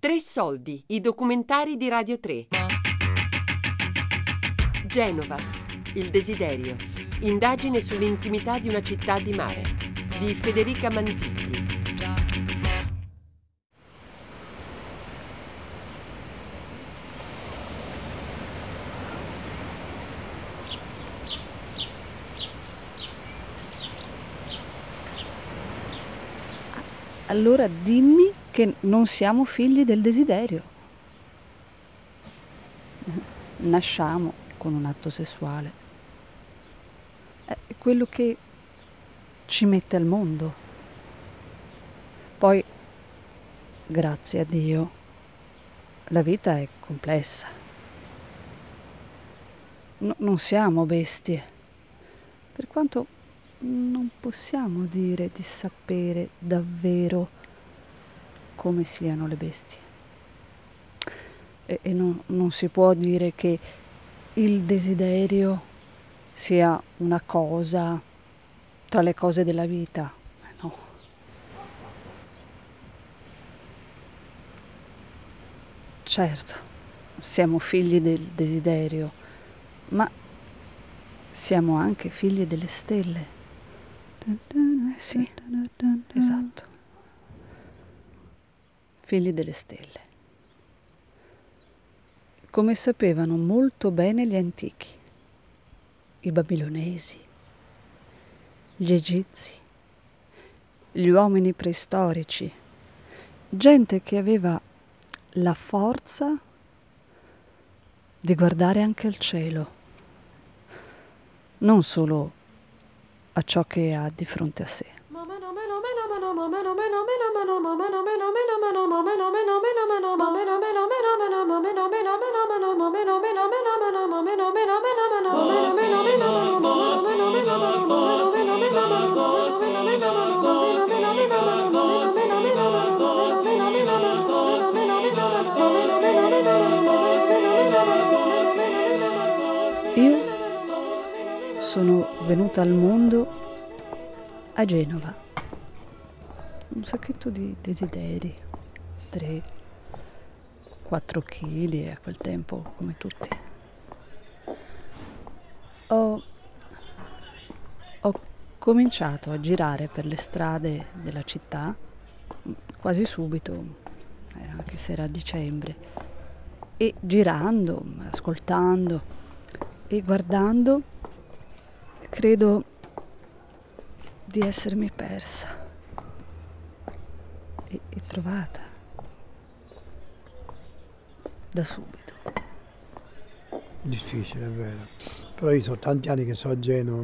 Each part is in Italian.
Tre soldi, i documentari di Radio 3. Genova, il desiderio. Indagine sull'intimità di una città di mare. Di Federica Manzitti. Allora dimmi che non siamo figli del desiderio. Nasciamo con un atto sessuale. È quello che ci mette al mondo. Poi, grazie a Dio, la vita è complessa. No, non siamo bestie, per quanto non possiamo dire di sapere davvero come siano le bestie. E, e non, non si può dire che il desiderio sia una cosa tra le cose della vita. No. Certo, siamo figli del desiderio, ma siamo anche figli delle stelle. Sì, esatto. Figli delle stelle. Come sapevano molto bene gli antichi, i babilonesi, gli egizi, gli uomini preistorici, gente che aveva la forza di guardare anche al cielo, non solo a ciò che ha di fronte a sé. Venuta al mondo a Genova. Un sacchetto di desideri, 3, 4 kg a quel tempo come tutti. Ho, ho cominciato a girare per le strade della città quasi subito, eh, anche se era dicembre, e girando, ascoltando e guardando credo di essermi persa e, e trovata da subito. Difficile, è vero. Però io sono tanti anni che so a Genova.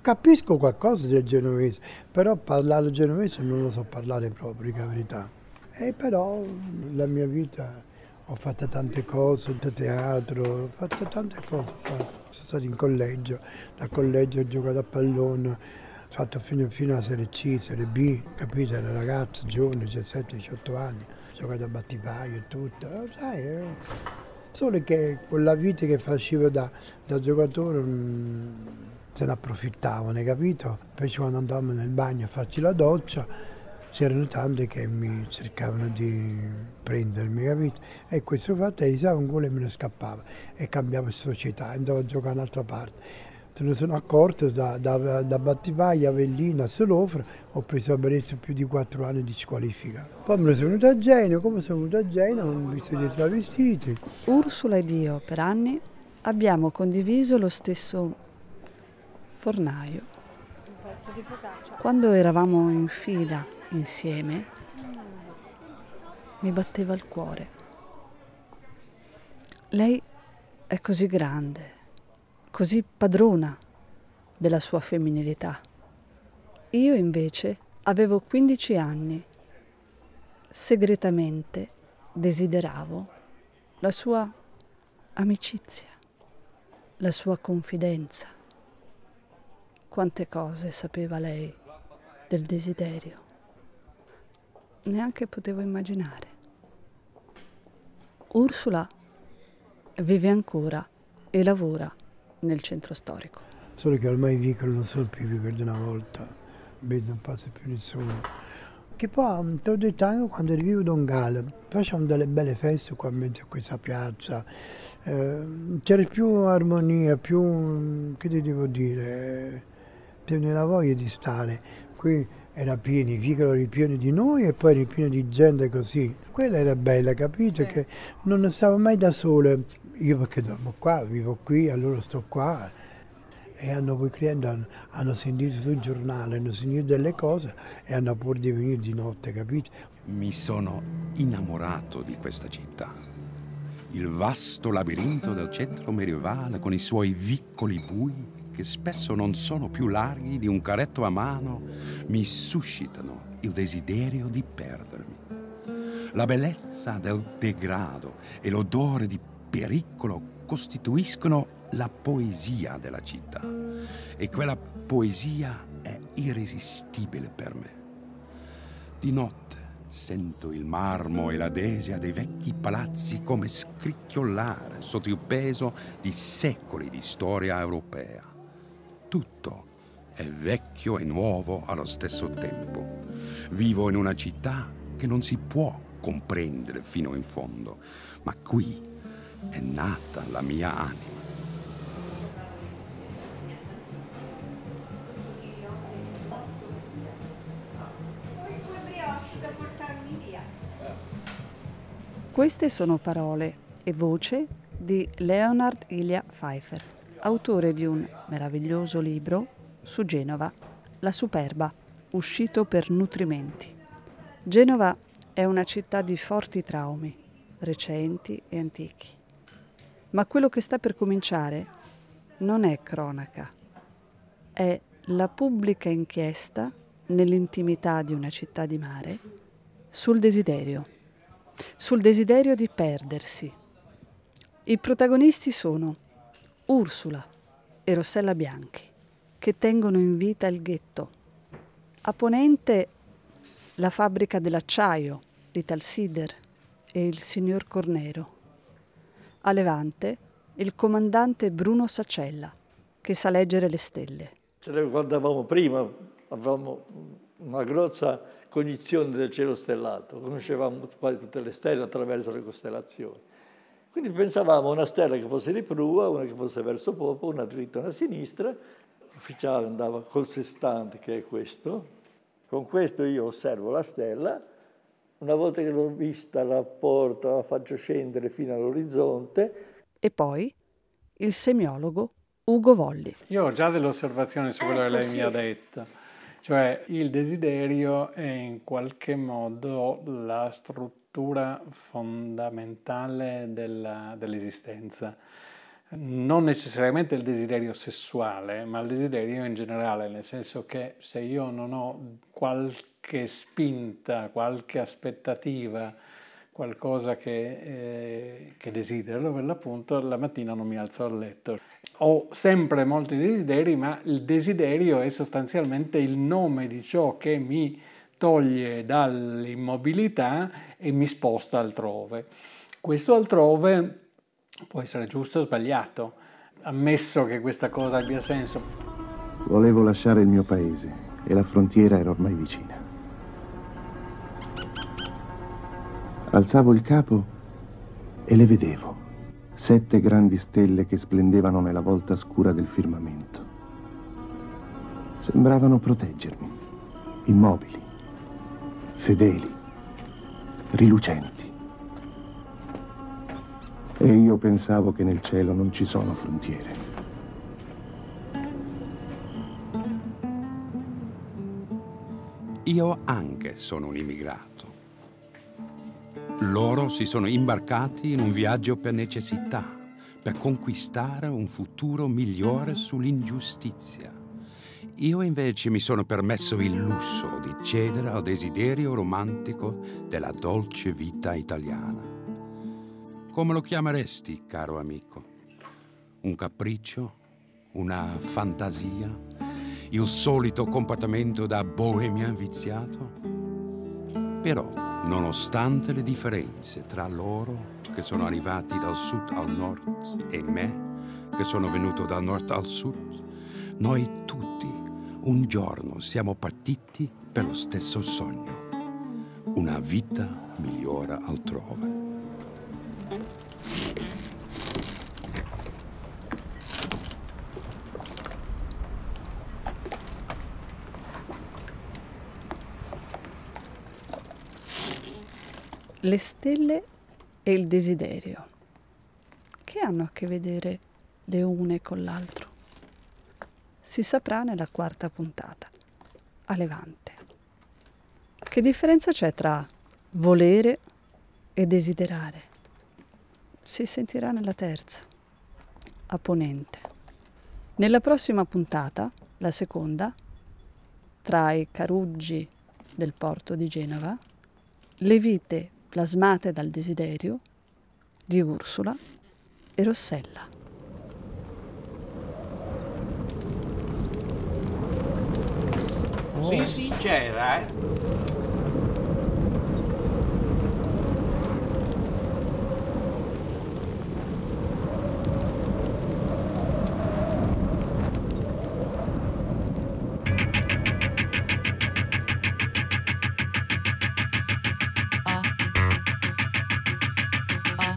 Capisco qualcosa del genovese, però parlare genovese non lo so parlare proprio, la verità. E però la mia vita ho fatto tante cose, ho fatto teatro, ho fatto tante cose. Sono stato in collegio, dal collegio ho giocato a pallone, ho fatto fino, fino alla Serie C, Serie B, capito? Ero ragazzo, giovane, 17-18 anni, ho giocato a battipaio e tutto. Eh, sai, eh, solo che con la vita che facevo da, da giocatore mh, mm, se ne approfittavano, capito? Invece quando andavamo nel bagno a farci la doccia, c'erano tante che mi cercavano di prendermi, capito? E questo fatto è un gol e me ne scappava e cambiavo società, andavo a giocare un'altra parte. Se ne sono accorto da, da, da Battivaglia, Avellino a Solofra, ho preso a Venezia più di quattro anni di squalifica. Poi me ne sono venuto a Genova, come sono venuto a Genova, ho visto dei travestiti. Ursula ed io per anni abbiamo condiviso lo stesso fornaio. Quando eravamo in fila insieme, mi batteva il cuore. Lei è così grande, così padrona della sua femminilità. Io invece avevo 15 anni. Segretamente desideravo la sua amicizia, la sua confidenza. Quante cose sapeva lei del desiderio neanche potevo immaginare. Ursula vive ancora e lavora nel centro storico. Solo che ormai i vicoli non sono più vicoli di una volta, vedo non passa più nessuno. Che poi, te l'ho detto anche quando ero vivo Don Galo, facevamo delle belle feste qua in questa piazza, eh, c'era più armonia, più, che ti devo dire, teneva voglia di stare. Qui era pieno, i vicoli ripieni di noi e poi ripieni di gente così. Quella era bella, capito? Sì. Che non stavo mai da sole. Io perché dormo qua, vivo qui, allora sto qua. E hanno quei clienti hanno, hanno sentito sul giornale, hanno sentito delle cose e hanno pure di venire di notte, capito? Mi sono innamorato di questa città. Il vasto labirinto del centro medievale con i suoi vicoli bui che spesso non sono più larghi di un caretto a mano, mi suscitano il desiderio di perdermi. La bellezza del degrado e l'odore di pericolo costituiscono la poesia della città e quella poesia è irresistibile per me. Di notte sento il marmo e la desia dei vecchi palazzi come scricchiolare sotto il peso di secoli di storia europea tutto è vecchio e nuovo allo stesso tempo. Vivo in una città che non si può comprendere fino in fondo, ma qui è nata la mia anima. Queste sono parole e voce di Leonard Ilya Pfeiffer autore di un meraviglioso libro su Genova, La Superba, uscito per nutrimenti. Genova è una città di forti traumi, recenti e antichi. Ma quello che sta per cominciare non è cronaca, è la pubblica inchiesta nell'intimità di una città di mare sul desiderio, sul desiderio di perdersi. I protagonisti sono Ursula e Rossella Bianchi, che tengono in vita il ghetto. A ponente la fabbrica dell'acciaio, l'Italsider e il signor Cornero. A levante il comandante Bruno Sacella, che sa leggere le stelle. Ce le guardavamo prima, avevamo una grossa cognizione del cielo stellato, conoscevamo tutte le stelle attraverso le costellazioni. Quindi pensavamo a una stella che fosse di prua, una che fosse verso Popo, una dritta e una a sinistra. L'ufficiale andava col sestante, che è questo. Con questo io osservo la stella. Una volta che l'ho vista, la porto, la faccio scendere fino all'orizzonte. E poi il semiologo Ugo Volli. Io ho già delle osservazioni su quello che lei mi ha detto. Cioè il desiderio è in qualche modo la struttura struttura fondamentale della, dell'esistenza. Non necessariamente il desiderio sessuale, ma il desiderio in generale, nel senso che se io non ho qualche spinta, qualche aspettativa, qualcosa che, eh, che desidero, per l'appunto la mattina non mi alzo dal letto. Ho sempre molti desideri, ma il desiderio è sostanzialmente il nome di ciò che mi toglie dall'immobilità e mi sposta altrove. Questo altrove può essere giusto o sbagliato, ammesso che questa cosa abbia senso. Volevo lasciare il mio paese e la frontiera era ormai vicina. Alzavo il capo e le vedevo, sette grandi stelle che splendevano nella volta scura del firmamento. Sembravano proteggermi, immobili fedeli, rilucenti. E io pensavo che nel cielo non ci sono frontiere. Io anche sono un immigrato. Loro si sono imbarcati in un viaggio per necessità, per conquistare un futuro migliore sull'ingiustizia. Io invece mi sono permesso il lusso di cedere al desiderio romantico della dolce vita italiana. Come lo chiameresti, caro amico? Un capriccio? Una fantasia? Il solito comportamento da boemia viziato? Però, nonostante le differenze tra loro che sono arrivati dal sud al nord e me che sono venuto dal nord al sud, noi un giorno siamo partiti per lo stesso sogno. una vita migliora altrove. Le stelle e il desiderio. Che hanno a che vedere le une con l'altro? Si saprà nella quarta puntata, a Levante. Che differenza c'è tra volere e desiderare? Si sentirà nella terza, a Ponente. Nella prossima puntata, la seconda, tra i caruggi del porto di Genova, le vite plasmate dal desiderio di Ursula e Rossella. Sii sincera, eh?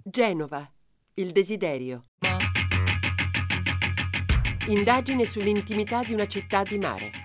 Genova, il desiderio. Indagine sull'intimità di una città di mare